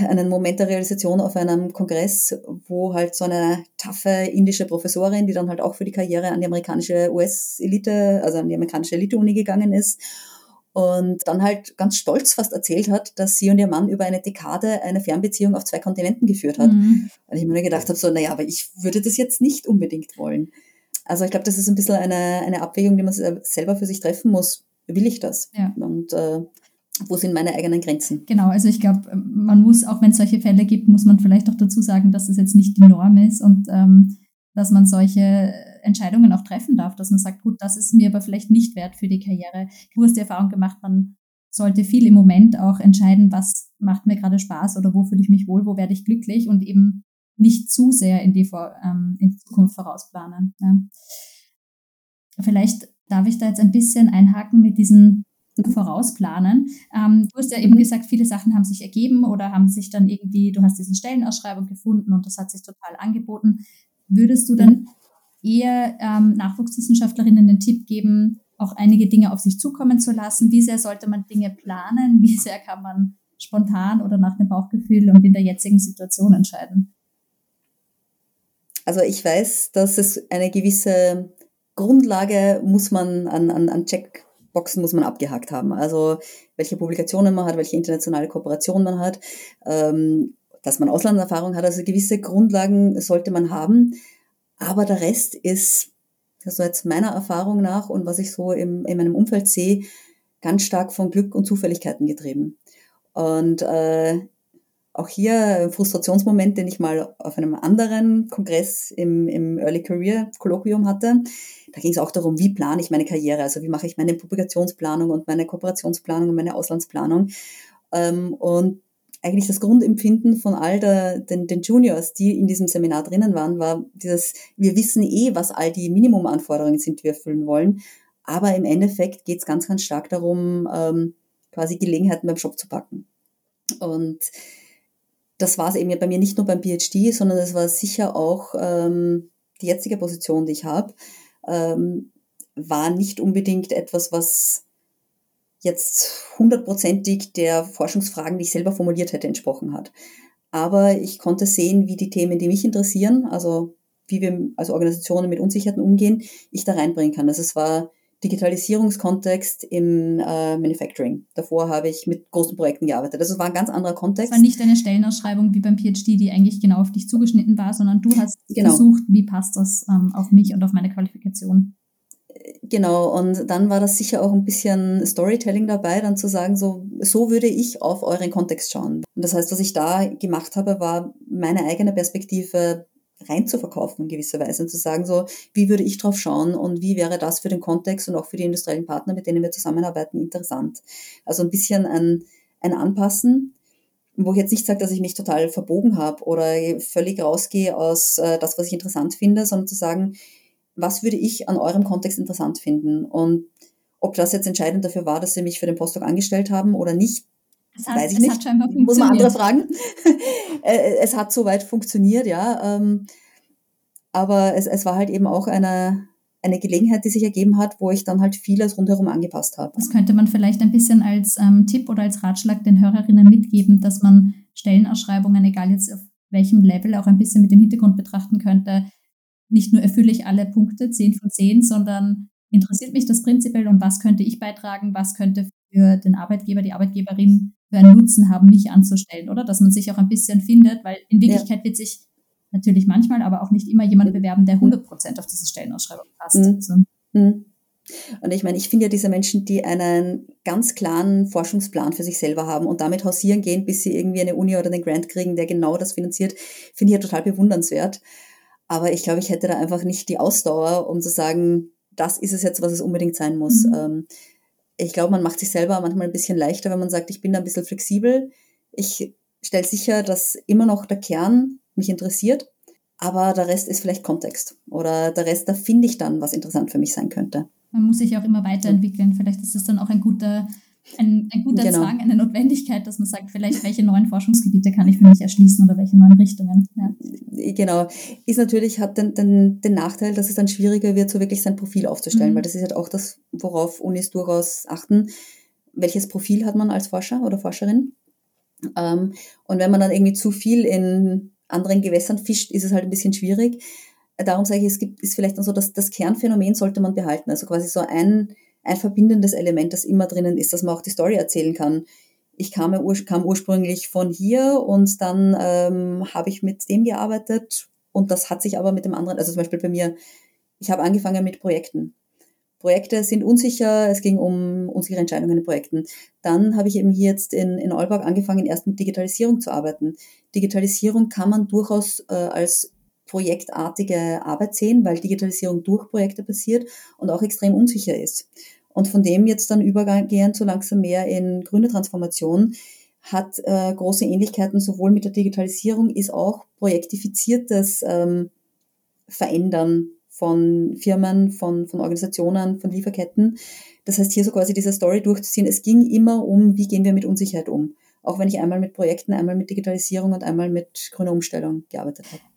einen Moment der Realisation auf einem Kongress, wo halt so eine taffe indische Professorin, die dann halt auch für die Karriere an die amerikanische US-Elite, also an die amerikanische Elite-Uni gegangen ist und dann halt ganz stolz fast erzählt hat, dass sie und ihr Mann über eine Dekade eine Fernbeziehung auf zwei Kontinenten geführt hat. Mhm. Und ich mir gedacht habe, so, naja, aber ich würde das jetzt nicht unbedingt wollen. Also ich glaube, das ist ein bisschen eine, eine Abwägung, die man selber für sich treffen muss. Will ich das? Ja. Und äh, wo sind meine eigenen Grenzen? Genau, also ich glaube, man muss, auch wenn es solche Fälle gibt, muss man vielleicht auch dazu sagen, dass das jetzt nicht die Norm ist und ähm, dass man solche Entscheidungen auch treffen darf, dass man sagt, gut, das ist mir aber vielleicht nicht wert für die Karriere. Du hast die Erfahrung gemacht, man sollte viel im Moment auch entscheiden, was macht mir gerade Spaß oder wo fühle ich mich wohl, wo werde ich glücklich und eben nicht zu sehr in die, Vor ähm, in die Zukunft vorausplanen. Ja. Vielleicht darf ich da jetzt ein bisschen einhaken mit diesen Vorausplanen. Ähm, du hast ja eben gesagt, viele Sachen haben sich ergeben oder haben sich dann irgendwie, du hast diese Stellenausschreibung gefunden und das hat sich total angeboten. Würdest du dann eher ähm, Nachwuchswissenschaftlerinnen den Tipp geben, auch einige Dinge auf sich zukommen zu lassen? Wie sehr sollte man Dinge planen? (laughs) Wie sehr kann man spontan oder nach dem Bauchgefühl und in der jetzigen Situation entscheiden? Also ich weiß, dass es eine gewisse Grundlage muss man an, an, an Checkboxen muss man abgehakt haben. Also welche Publikationen man hat, welche internationale Kooperation man hat, ähm, dass man Auslandserfahrung hat. Also gewisse Grundlagen sollte man haben. Aber der Rest ist, also jetzt meiner Erfahrung nach und was ich so im, in meinem Umfeld sehe, ganz stark von Glück und Zufälligkeiten getrieben. Und äh, auch hier ein Frustrationsmoment, den ich mal auf einem anderen Kongress im, im Early Career Kolloquium hatte. Da ging es auch darum, wie plane ich meine Karriere, also wie mache ich meine Publikationsplanung und meine Kooperationsplanung und meine Auslandsplanung. Ähm, und eigentlich das Grundempfinden von all der, den, den Juniors, die in diesem Seminar drinnen waren, war dieses, wir wissen eh, was all die Minimumanforderungen sind, die wir erfüllen wollen. Aber im Endeffekt geht es ganz, ganz stark darum, ähm, quasi Gelegenheiten beim Shop zu packen. Und das war es eben ja bei mir nicht nur beim PhD, sondern es war sicher auch ähm, die jetzige Position, die ich habe, ähm, war nicht unbedingt etwas, was jetzt hundertprozentig der Forschungsfragen, die ich selber formuliert hätte, entsprochen hat. Aber ich konnte sehen, wie die Themen, die mich interessieren, also wie wir als Organisationen mit Unsicherheiten umgehen, ich da reinbringen kann. Also es war Digitalisierungskontext im äh, Manufacturing. Davor habe ich mit großen Projekten gearbeitet. Also es war ein ganz anderer Kontext. Es war nicht eine Stellenausschreibung wie beim PhD, die eigentlich genau auf dich zugeschnitten war, sondern du hast genau. versucht, wie passt das ähm, auf mich und auf meine Qualifikation. Genau, und dann war das sicher auch ein bisschen Storytelling dabei, dann zu sagen, so, so würde ich auf euren Kontext schauen. Und das heißt, was ich da gemacht habe, war meine eigene Perspektive rein zu verkaufen in gewisser Weise und zu sagen, so, wie würde ich drauf schauen und wie wäre das für den Kontext und auch für die industriellen Partner, mit denen wir zusammenarbeiten, interessant. Also ein bisschen ein, ein Anpassen, wo ich jetzt nicht sage, dass ich mich total verbogen habe oder völlig rausgehe aus äh, das, was ich interessant finde, sondern zu sagen, was würde ich an eurem Kontext interessant finden? Und ob das jetzt entscheidend dafür war, dass sie mich für den Postdoc angestellt haben oder nicht, es hat, weiß ich nicht. Muss man andere fragen. (laughs) Äh, es hat soweit funktioniert, ja. Ähm, aber es, es war halt eben auch eine, eine Gelegenheit, die sich ergeben hat, wo ich dann halt vieles rundherum angepasst habe. Das könnte man vielleicht ein bisschen als ähm, Tipp oder als Ratschlag den Hörerinnen mitgeben, dass man Stellenausschreibungen, egal jetzt auf welchem Level, auch ein bisschen mit dem Hintergrund betrachten könnte. Nicht nur erfülle ich alle Punkte, 10 von 10, sondern interessiert mich das prinzipiell und was könnte ich beitragen, was könnte für den Arbeitgeber, die Arbeitgeberin für einen Nutzen haben, mich anzustellen, oder? Dass man sich auch ein bisschen findet, weil in Wirklichkeit ja. wird sich natürlich manchmal, aber auch nicht immer jemand bewerben, der 100 Prozent auf diese Stellenausschreibung passt. Mhm. So. Mhm. Und ich meine, ich finde ja diese Menschen, die einen ganz klaren Forschungsplan für sich selber haben und damit hausieren gehen, bis sie irgendwie eine Uni oder einen Grant kriegen, der genau das finanziert, finde ich ja total bewundernswert. Aber ich glaube, ich hätte da einfach nicht die Ausdauer, um zu sagen, das ist es jetzt, was es unbedingt sein muss. Mhm. Ähm, ich glaube, man macht sich selber manchmal ein bisschen leichter, wenn man sagt, ich bin da ein bisschen flexibel. Ich stelle sicher, dass immer noch der Kern mich interessiert, aber der Rest ist vielleicht Kontext oder der Rest, da finde ich dann, was interessant für mich sein könnte. Man muss sich auch immer weiterentwickeln. Vielleicht ist es dann auch ein guter, ein, ein guter genau. Zwang, eine Notwendigkeit, dass man sagt, vielleicht welche neuen Forschungsgebiete kann ich für mich erschließen oder welche neuen Richtungen. Ja. Genau. Ist natürlich, hat den, den, den Nachteil, dass es dann schwieriger wird, so wirklich sein Profil aufzustellen, mhm. weil das ist halt auch das, worauf Unis durchaus achten. Welches Profil hat man als Forscher oder Forscherin? Ähm, und wenn man dann irgendwie zu viel in anderen Gewässern fischt, ist es halt ein bisschen schwierig. Darum sage ich, es gibt, ist vielleicht dann so, dass das Kernphänomen sollte man behalten. Also quasi so ein, ein verbindendes Element, das immer drinnen ist, dass man auch die Story erzählen kann. Ich kam, kam ursprünglich von hier und dann ähm, habe ich mit dem gearbeitet und das hat sich aber mit dem anderen, also zum Beispiel bei mir, ich habe angefangen mit Projekten. Projekte sind unsicher, es ging um unsichere Entscheidungen in Projekten. Dann habe ich eben hier jetzt in, in Aalborg angefangen, erst mit Digitalisierung zu arbeiten. Digitalisierung kann man durchaus äh, als projektartige Arbeit sehen, weil Digitalisierung durch Projekte passiert und auch extrem unsicher ist. Und von dem jetzt dann übergehen zu langsam mehr in grüne Transformation hat äh, große Ähnlichkeiten sowohl mit der Digitalisierung, ist auch projektifiziertes ähm, Verändern von Firmen, von, von Organisationen, von Lieferketten. Das heißt, hier so quasi diese Story durchzuziehen. Es ging immer um, wie gehen wir mit Unsicherheit um. Auch wenn ich einmal mit Projekten, einmal mit Digitalisierung und einmal mit grüner Umstellung gearbeitet habe.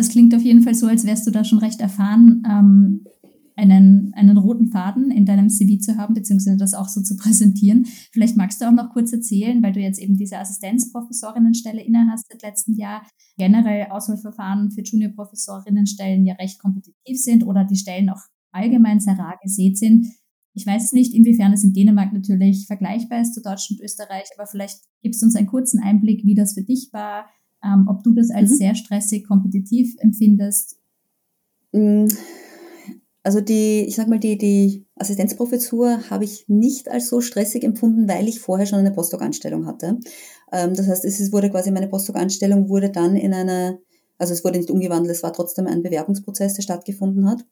Das klingt auf jeden Fall so, als wärst du da schon recht erfahren. Ähm, einen, einen roten Faden in deinem CV zu haben, beziehungsweise das auch so zu präsentieren. Vielleicht magst du auch noch kurz erzählen, weil du jetzt eben diese Assistenzprofessorinnenstelle inne hast seit letztem Jahr, generell Auswahlverfahren für Juniorprofessorinnenstellen ja recht kompetitiv sind oder die Stellen auch allgemein sehr rar gesät sind. Ich weiß nicht, inwiefern es in Dänemark natürlich vergleichbar ist zu Deutschland und Österreich, aber vielleicht gibst du uns einen kurzen Einblick, wie das für dich war, ähm, ob du das als mhm. sehr stressig kompetitiv empfindest. Mm, also die, ich sag mal, die, die Assistenzprofessur habe ich nicht als so stressig empfunden, weil ich vorher schon eine Postdoc-Anstellung hatte. Ähm, das heißt, es wurde quasi meine Postdoc-Anstellung wurde dann in eine, also es wurde nicht umgewandelt, es war trotzdem ein Bewerbungsprozess, der stattgefunden hat.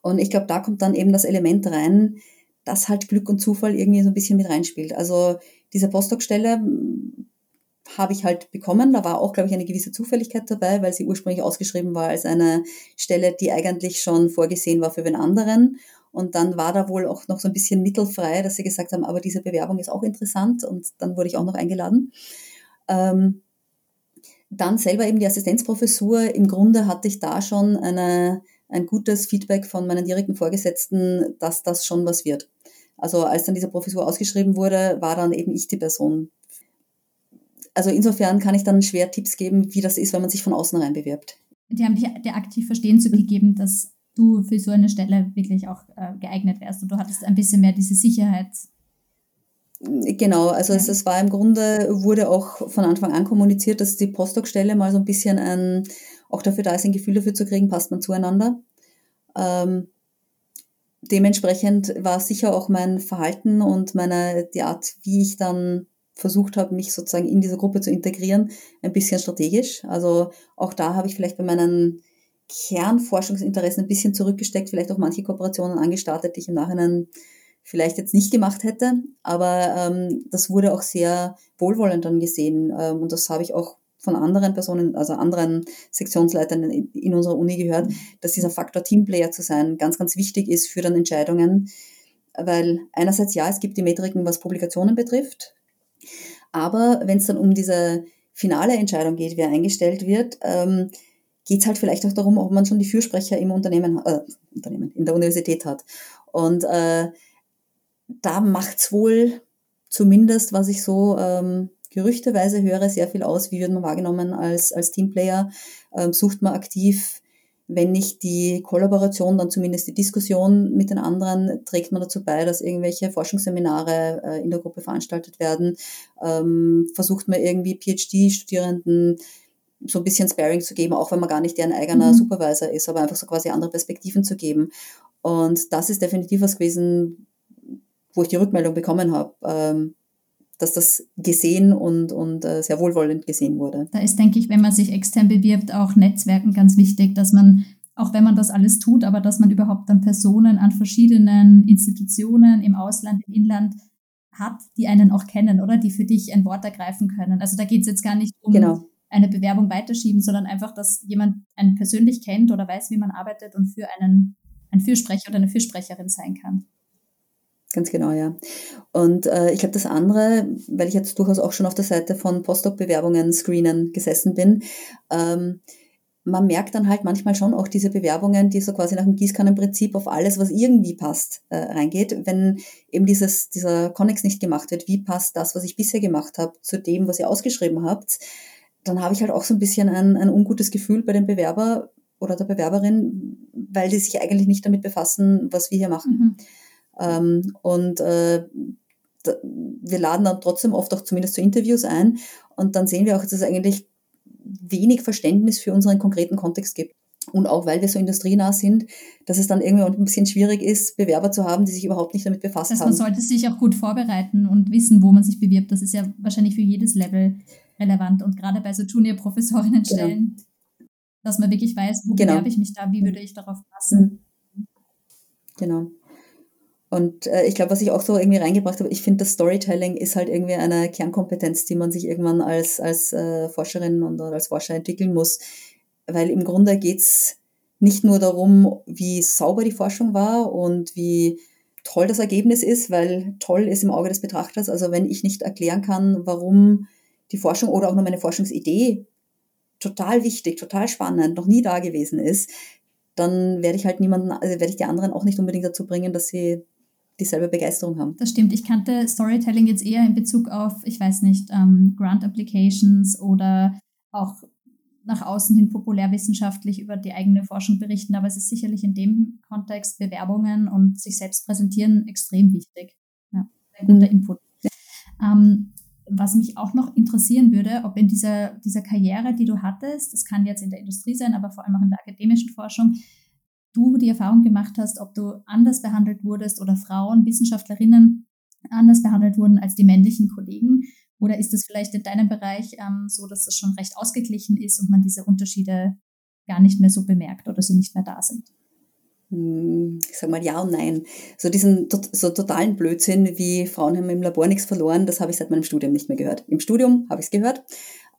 Und ich glaube, da kommt dann eben das Element rein, dass halt Glück und Zufall irgendwie so ein bisschen mit reinspielt. Also diese Postdoc-Stelle habe ich halt bekommen. Da war auch, glaube ich, eine gewisse Zufälligkeit dabei, weil sie ursprünglich ausgeschrieben war als eine Stelle, die eigentlich schon vorgesehen war für den anderen. Und dann war da wohl auch noch so ein bisschen mittelfrei, dass sie gesagt haben, aber diese Bewerbung ist auch interessant und dann wurde ich auch noch eingeladen. Ähm, dann selber eben die Assistenzprofessur. Im Grunde hatte ich da schon eine, ein gutes Feedback von meinen direkten Vorgesetzten, dass das schon was wird. Also als dann diese Professur ausgeschrieben wurde, war dann eben ich die Person, also insofern kann ich dann schwer Tipps geben, wie das ist, wenn man sich von außen rein bewirbt. Die haben dir aktiv verstehen zu gegeben, dass du für so eine Stelle wirklich auch äh, geeignet wärst und du hattest ein bisschen mehr diese Sicherheit. Genau, also ja. es, es, war im Grunde, wurde auch von Anfang an kommuniziert, dass die Postdoc-Stelle mal so ein bisschen ein, auch dafür da ist, ein Gefühl dafür zu kriegen, passt man zueinander. Ähm, dementsprechend war sicher auch mein Verhalten und meine, die Art, wie ich dann versucht habe, mich sozusagen in diese Gruppe zu integrieren, ein bisschen strategisch. Also auch da habe ich vielleicht bei meinen Kernforschungsinteressen ein bisschen zurückgesteckt, vielleicht auch manche Kooperationen angestartet, die ich im Nachhinein vielleicht jetzt nicht gemacht hätte. Aber ähm, das wurde auch sehr wohlwollend dann gesehen. Ähm, und das habe ich auch von anderen Personen, also anderen Sektionsleitern in, in unserer Uni gehört, dass dieser Faktor Teamplayer zu sein ganz, ganz wichtig ist für dann Entscheidungen. Weil einerseits ja, es gibt die Metriken, was Publikationen betrifft. Aber wenn es dann um diese finale Entscheidung geht, wer eingestellt wird, ähm, geht es halt vielleicht auch darum, ob man schon die Fürsprecher im Unternehmen, äh, Unternehmen in der Universität hat. Und äh, da macht's wohl zumindest, was ich so ähm, gerüchteweise höre, sehr viel aus. Wie wird man wahrgenommen als, als Teamplayer? Ähm, sucht man aktiv, wenn nicht die Kollaboration, dann zumindest die Diskussion mit den anderen, trägt man dazu bei, dass irgendwelche Forschungsseminare äh, in der Gruppe veranstaltet werden. Ähm, versucht man irgendwie PhD-Studierenden so ein bisschen Sparing zu geben, auch wenn man gar nicht deren eigener mhm. Supervisor ist, aber einfach so quasi andere Perspektiven zu geben. Und das ist definitiv was gewesen, wo ich die Rückmeldung bekommen habe, ähm, dass das gesehen und, und äh, sehr wohlwollend gesehen wurde. Da ist, denke ich, wenn man sich extern bewirbt, auch Netzwerken ganz wichtig, dass man, auch wenn man das alles tut, aber dass man überhaupt dann Personen an verschiedenen Institutionen im Ausland, im Inland hat, die einen auch kennen, oder? Die für dich ein Wort ergreifen können. Also da geht es jetzt gar nicht um genau eine Bewerbung weiterschieben, sondern einfach, dass jemand einen persönlich kennt oder weiß, wie man arbeitet und für einen ein Fürsprecher oder eine Fürsprecherin sein kann. Ganz genau, ja. Und äh, ich glaube, das andere, weil ich jetzt durchaus auch schon auf der Seite von Postdoc-Bewerbungen screenen gesessen bin, ähm, man merkt dann halt manchmal schon auch diese Bewerbungen, die so quasi nach dem Gießkannenprinzip auf alles, was irgendwie passt, äh, reingeht. Wenn eben dieses, dieser Connex nicht gemacht wird, wie passt das, was ich bisher gemacht habe, zu dem, was ihr ausgeschrieben habt, dann habe ich halt auch so ein bisschen ein, ein ungutes Gefühl bei dem Bewerber oder der Bewerberin, weil die sich eigentlich nicht damit befassen, was wir hier machen. Mhm. Ähm, und äh, wir laden dann trotzdem oft auch zumindest zu Interviews ein und dann sehen wir auch, dass es eigentlich wenig Verständnis für unseren konkreten Kontext gibt. Und auch weil wir so industrienah sind, dass es dann irgendwie ein bisschen schwierig ist, Bewerber zu haben, die sich überhaupt nicht damit befasst das heißt, haben. Man sollte sich auch gut vorbereiten und wissen, wo man sich bewirbt. Das ist ja wahrscheinlich für jedes Level relevant und gerade bei so Junior-Professorinnenstellen, genau. dass man wirklich weiß, wo genau. bewerbe ich mich da, wie würde ich darauf passen. Mhm. Genau. Und äh, ich glaube, was ich auch so irgendwie reingebracht habe, ich finde, das Storytelling ist halt irgendwie eine Kernkompetenz, die man sich irgendwann als, als äh, Forscherin und als Forscher entwickeln muss. Weil im Grunde geht's nicht nur darum, wie sauber die Forschung war und wie toll das Ergebnis ist, weil toll ist im Auge des Betrachters. Also wenn ich nicht erklären kann, warum die Forschung oder auch nur meine Forschungsidee total wichtig, total spannend, noch nie da gewesen ist, dann werde ich halt niemanden, also werde ich die anderen auch nicht unbedingt dazu bringen, dass sie dieselbe Begeisterung haben. Das stimmt. Ich kannte Storytelling jetzt eher in Bezug auf, ich weiß nicht, ähm, Grant Applications oder auch nach außen hin populärwissenschaftlich über die eigene Forschung berichten, aber es ist sicherlich in dem Kontext Bewerbungen und sich selbst präsentieren extrem wichtig. Ja, ein guter mhm. Input. Ähm, was mich auch noch interessieren würde, ob in dieser, dieser Karriere, die du hattest, das kann jetzt in der Industrie sein, aber vor allem auch in der akademischen Forschung, du die Erfahrung gemacht hast, ob du anders behandelt wurdest oder Frauen, Wissenschaftlerinnen anders behandelt wurden als die männlichen Kollegen. Oder ist es vielleicht in deinem Bereich ähm, so, dass das schon recht ausgeglichen ist und man diese Unterschiede gar nicht mehr so bemerkt oder sie nicht mehr da sind? Hm, ich sag mal ja und nein. So diesen so totalen Blödsinn, wie Frauen haben im Labor nichts verloren, das habe ich seit meinem Studium nicht mehr gehört. Im Studium habe ich es gehört,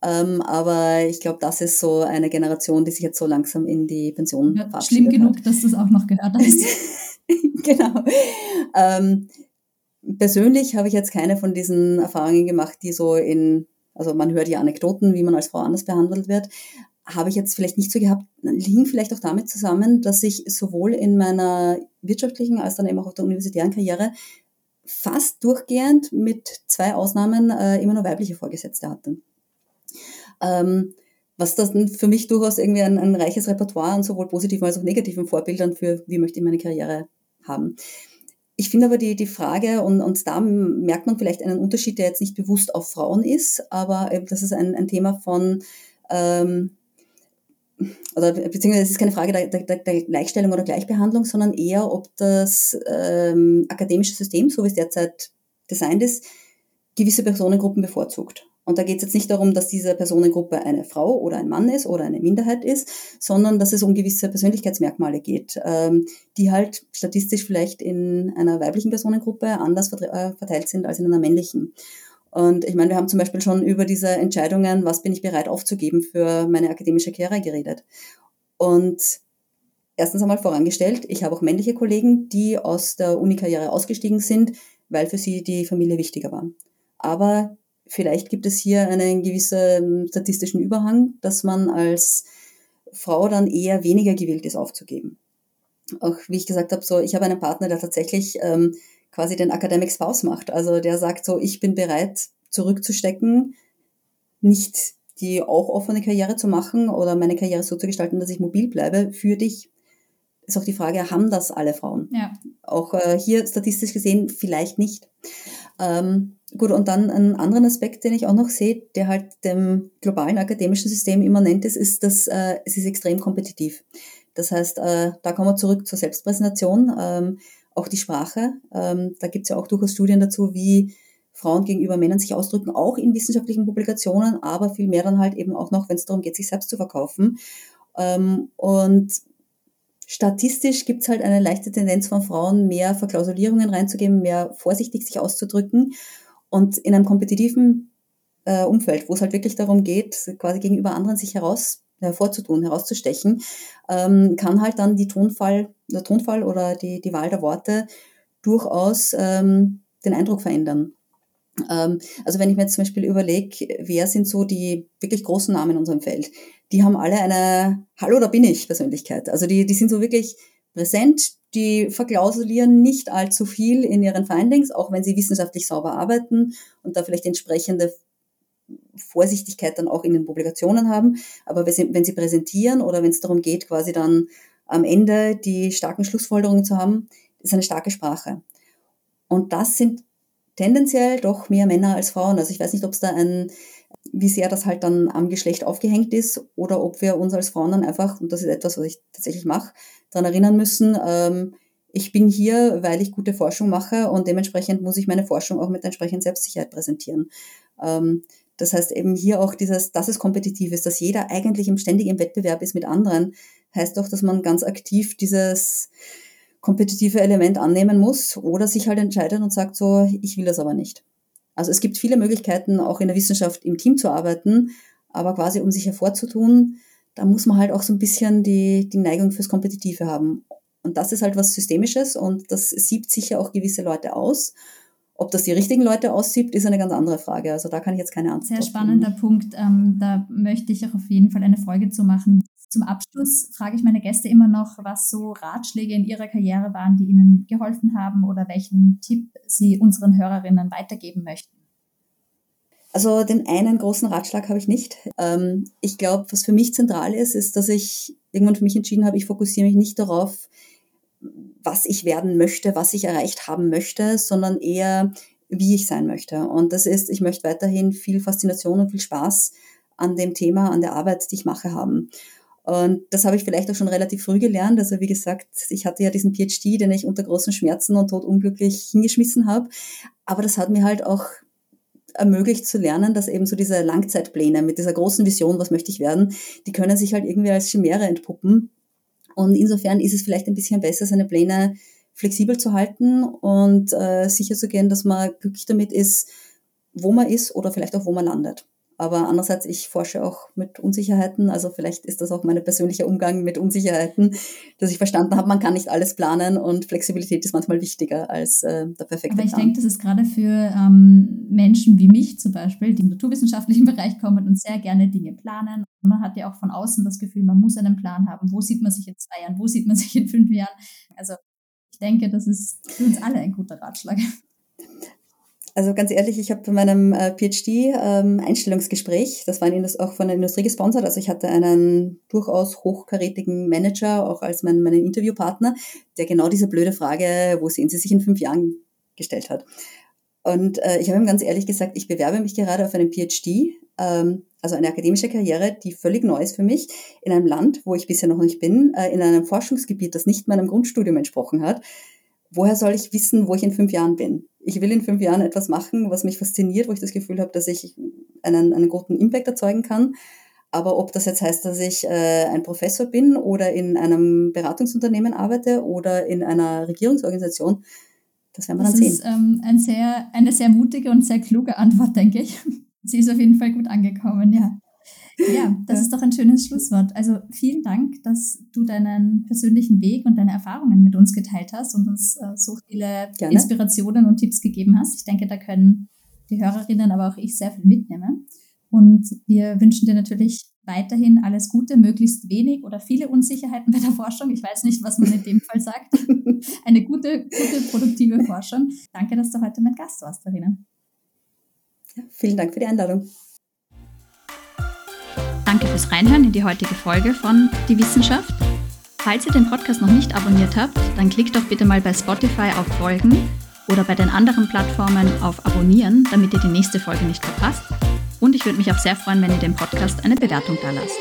ähm, aber ich glaube, das ist so eine Generation, die sich jetzt so langsam in die Pension ja, verabschiedet Schlimm genug, hat. dass du es auch noch gehört hast. (laughs) genau. Ähm, persönlich habe ich jetzt keine von diesen Erfahrungen gemacht, die so in, also man hört ja Anekdoten, wie man als Frau anders behandelt wird, habe ich jetzt vielleicht nicht so gehabt, hing vielleicht auch damit zusammen, dass ich sowohl in meiner wirtschaftlichen als dann eben auch auf der universitären Karriere fast durchgehend mit zwei Ausnahmen äh, immer nur weibliche Vorgesetzte hatte. Ähm, was das für mich durchaus irgendwie ein, ein reiches Repertoire an sowohl positiven als auch negativen Vorbildern für, wie möchte ich meine Karriere haben. Ich finde aber die, die Frage, und, und da merkt man vielleicht einen Unterschied, der jetzt nicht bewusst auf Frauen ist, aber das ist ein, ein Thema von, ähm, oder beziehungsweise es ist keine Frage der, der, der, Gleichstellung oder Gleichbehandlung, sondern eher, ob das ähm, akademische System, so wie es derzeit designt ist, gewisse Personengruppen bevorzugt. Und da geht es jetzt nicht darum, dass diese Personengruppe eine Frau oder ein Mann ist oder eine Minderheit ist, sondern dass es um gewisse Persönlichkeitsmerkmale geht, ähm, die halt statistisch vielleicht in einer weiblichen Personengruppe anders äh, verteilt sind als in einer männlichen. Und ich meine, wir haben zum Beispiel schon über diese Entscheidungen, was bin ich bereit aufzugeben für meine akademische Karriere geredet. Und erstens einmal vorangestellt, ich habe auch männliche Kollegen, die aus der Unikarriere ausgestiegen sind, weil für sie die Familie wichtiger war. Aber vielleicht gibt es hier einen gewissen statistischen Überhang, dass man als Frau dann eher weniger gewillt ist aufzugeben. Auch wie ich gesagt habe, so ich habe einen Partner, der tatsächlich ähm, quasi den Academic Spouse macht. Also der sagt so, ich bin bereit zurückzustecken, nicht die auch offene Karriere zu machen oder meine Karriere so zu gestalten, dass ich mobil bleibe für dich. Ist auch die Frage, haben das alle Frauen? Ja. Auch äh, hier statistisch gesehen vielleicht nicht. Ähm, gut, und dann ein anderen Aspekt, den ich auch noch sehe, der halt dem globalen akademischen System immanent ist, ist, dass äh, es ist extrem kompetitiv. Das heißt, äh, da kommen wir zurück zur Selbstpräsentation, ähm, auch die Sprache. Ähm, da gibt es ja auch durchaus Studien dazu, wie Frauen gegenüber Männern sich ausdrücken, auch in wissenschaftlichen Publikationen, aber viel mehr dann halt eben auch noch, wenn es darum geht, sich selbst zu verkaufen. Ähm, und Statistisch gibt es halt eine leichte Tendenz von Frauen, mehr Verklausulierungen reinzugeben, mehr vorsichtig sich auszudrücken. Und in einem kompetitiven äh, Umfeld, wo es halt wirklich darum geht, quasi gegenüber anderen sich heraus hervorzutun, herauszustechen, ähm, kann halt dann die Tonfall, der Tonfall oder die, die Wahl der Worte durchaus ähm, den Eindruck verändern. Ähm, also wenn ich mir jetzt zum Beispiel überlege, wer sind so die wirklich großen Namen in unserem Feld? die haben alle eine Hallo, da bin ich Persönlichkeit. Also die, die sind so wirklich präsent, die verklausulieren nicht allzu viel in ihren Findings, auch wenn sie wissenschaftlich sauber arbeiten und da vielleicht entsprechende Vorsichtigkeit dann auch in den Publikationen haben. Aber wenn sie, präsentieren oder wenn es darum geht, quasi dann am Ende die starken Schlussfolgerungen zu haben, ist eine starke Sprache. Und das sind tendenziell doch mehr Männer als Frauen. Also ich weiß nicht, ob es da ein wie sehr das halt dann am Geschlecht aufgehängt ist oder ob wir uns als Frauen dann einfach, und das ist etwas, was ich tatsächlich mache, daran erinnern müssen, ähm, ich bin hier, weil ich gute Forschung mache und dementsprechend muss ich meine Forschung auch mit entsprechender Selbstsicherheit präsentieren. Ähm, das heißt eben hier auch dieses, dass es kompetitiv ist, dass jeder eigentlich im ständigen Wettbewerb ist mit anderen, heißt doch, dass man ganz aktiv dieses kompetitive Element annehmen muss oder sich halt entscheidet und sagt so, ich will das aber nicht. Also es gibt viele Möglichkeiten, auch in der Wissenschaft im Team zu arbeiten, aber quasi um sich hervorzutun, da muss man halt auch so ein bisschen die, die Neigung fürs Kompetitive haben. Und das ist halt was Systemisches und das siebt sicher auch gewisse Leute aus. Ob das die richtigen Leute aussiebt, ist eine ganz andere Frage. Also da kann ich jetzt keine Antwort Sehr spannender geben. Punkt. Ähm, da möchte ich auch auf jeden Fall eine Folge zu machen. Zum Abschluss frage ich meine Gäste immer noch, was so Ratschläge in ihrer Karriere waren, die ihnen geholfen haben oder welchen Tipp sie unseren Hörerinnen weitergeben möchten. Also den einen großen Ratschlag habe ich nicht. Ähm, ich glaube, was für mich zentral ist, ist, dass ich irgendwann für mich entschieden habe, ich fokussiere mich nicht darauf, was ich werden möchte, was ich erreicht haben möchte, sondern eher, wie ich sein möchte. Und das ist, ich möchte weiterhin viel Faszination und viel Spaß an dem Thema, an der Arbeit, die ich mache, haben. Und das habe ich vielleicht auch schon relativ früh gelernt. Also wie gesagt, ich hatte ja diesen PhD, den ich unter großen Schmerzen und todunglücklich hingeschmissen habe. Aber das hat mir halt auch ermöglicht zu lernen, dass eben so diese Langzeitpläne mit dieser großen Vision, was möchte ich werden, die können sich halt irgendwie als Chimäre entpuppen. Und insofern ist es vielleicht ein bisschen besser, seine Pläne flexibel zu halten und äh, sicher zu gehen, dass man glücklich damit ist, wo man ist oder vielleicht auch wo man landet. Aber andererseits, ich forsche auch mit Unsicherheiten. Also vielleicht ist das auch mein persönlicher Umgang mit Unsicherheiten, dass ich verstanden habe, man kann nicht alles planen und Flexibilität ist manchmal wichtiger als äh, der perfekte Aber ich Plan. denke, das ist gerade für ähm, Menschen wie mich zum Beispiel, die im naturwissenschaftlichen (laughs) Bereich kommen und sehr gerne Dinge planen. Und man hat ja auch von außen das Gefühl, man muss einen Plan haben. Wo sieht man sich in zwei Jahren? Wo sieht man (laughs) sich in fünf Jahren? Also ich denke, das ist für uns alle ein guter Ratschlag. Also ganz ehrlich, ich habe bei meinem äh, PhD-Einstellungsgespräch, ähm, das war auch von der Industrie gesponsert, also ich hatte einen durchaus hochkarätigen Manager, auch als mein, meinen Interviewpartner, der genau diese blöde Frage, wo sehen Sie sich in fünf Jahren, gestellt hat. Und äh, ich habe ihm ganz ehrlich gesagt, ich bewerbe mich gerade auf einen PhD, ähm, also eine akademische Karriere, die völlig neu ist für mich, in einem Land, wo ich bisher noch nicht bin, äh, in einem Forschungsgebiet, das nicht meinem Grundstudium entsprochen hat. Woher soll ich wissen, wo ich in fünf Jahren bin? ich will in fünf Jahren etwas machen, was mich fasziniert, wo ich das Gefühl habe, dass ich einen, einen guten Impact erzeugen kann. Aber ob das jetzt heißt, dass ich äh, ein Professor bin oder in einem Beratungsunternehmen arbeite oder in einer Regierungsorganisation, das werden wir das dann sehen. Das ist ähm, ein sehr, eine sehr mutige und sehr kluge Antwort, denke ich. (laughs) Sie ist auf jeden Fall gut angekommen, ja. Ja, (laughs) das ist doch ein schönes Schlusswort. Also vielen Dank, dass du deinen persönlichen Weg und deine Erfahrungen mit uns geteilt hast und uns äh, so viele Gerne. Inspirationen und Tipps gegeben hast. Ich denke, da können die Hörerinnen, aber auch ich sehr viel mitnehmen. Und wir wünschen dir natürlich weiterhin alles Gute, möglichst wenig oder viele Unsicherheiten bei der Forschung. Ich weiß nicht, was man in dem Fall sagt. (laughs) Eine gute, gute, produktive Forschung. Danke, dass du heute mein Gast warst, Darina. Ja, vielen Dank für die Einladung. Fürs Reinhören in die heutige Folge von Die Wissenschaft. Falls ihr den Podcast noch nicht abonniert habt, dann klickt doch bitte mal bei Spotify auf Folgen oder bei den anderen Plattformen auf Abonnieren, damit ihr die nächste Folge nicht verpasst. Und ich würde mich auch sehr freuen, wenn ihr dem Podcast eine Bewertung da lasst.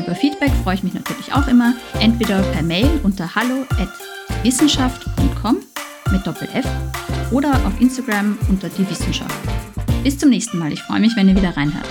Über Feedback freue ich mich natürlich auch immer, entweder per Mail unter hallo@wissenschaft.com mit Doppel F oder auf Instagram unter die Wissenschaft. Bis zum nächsten Mal. Ich freue mich, wenn ihr wieder reinhört.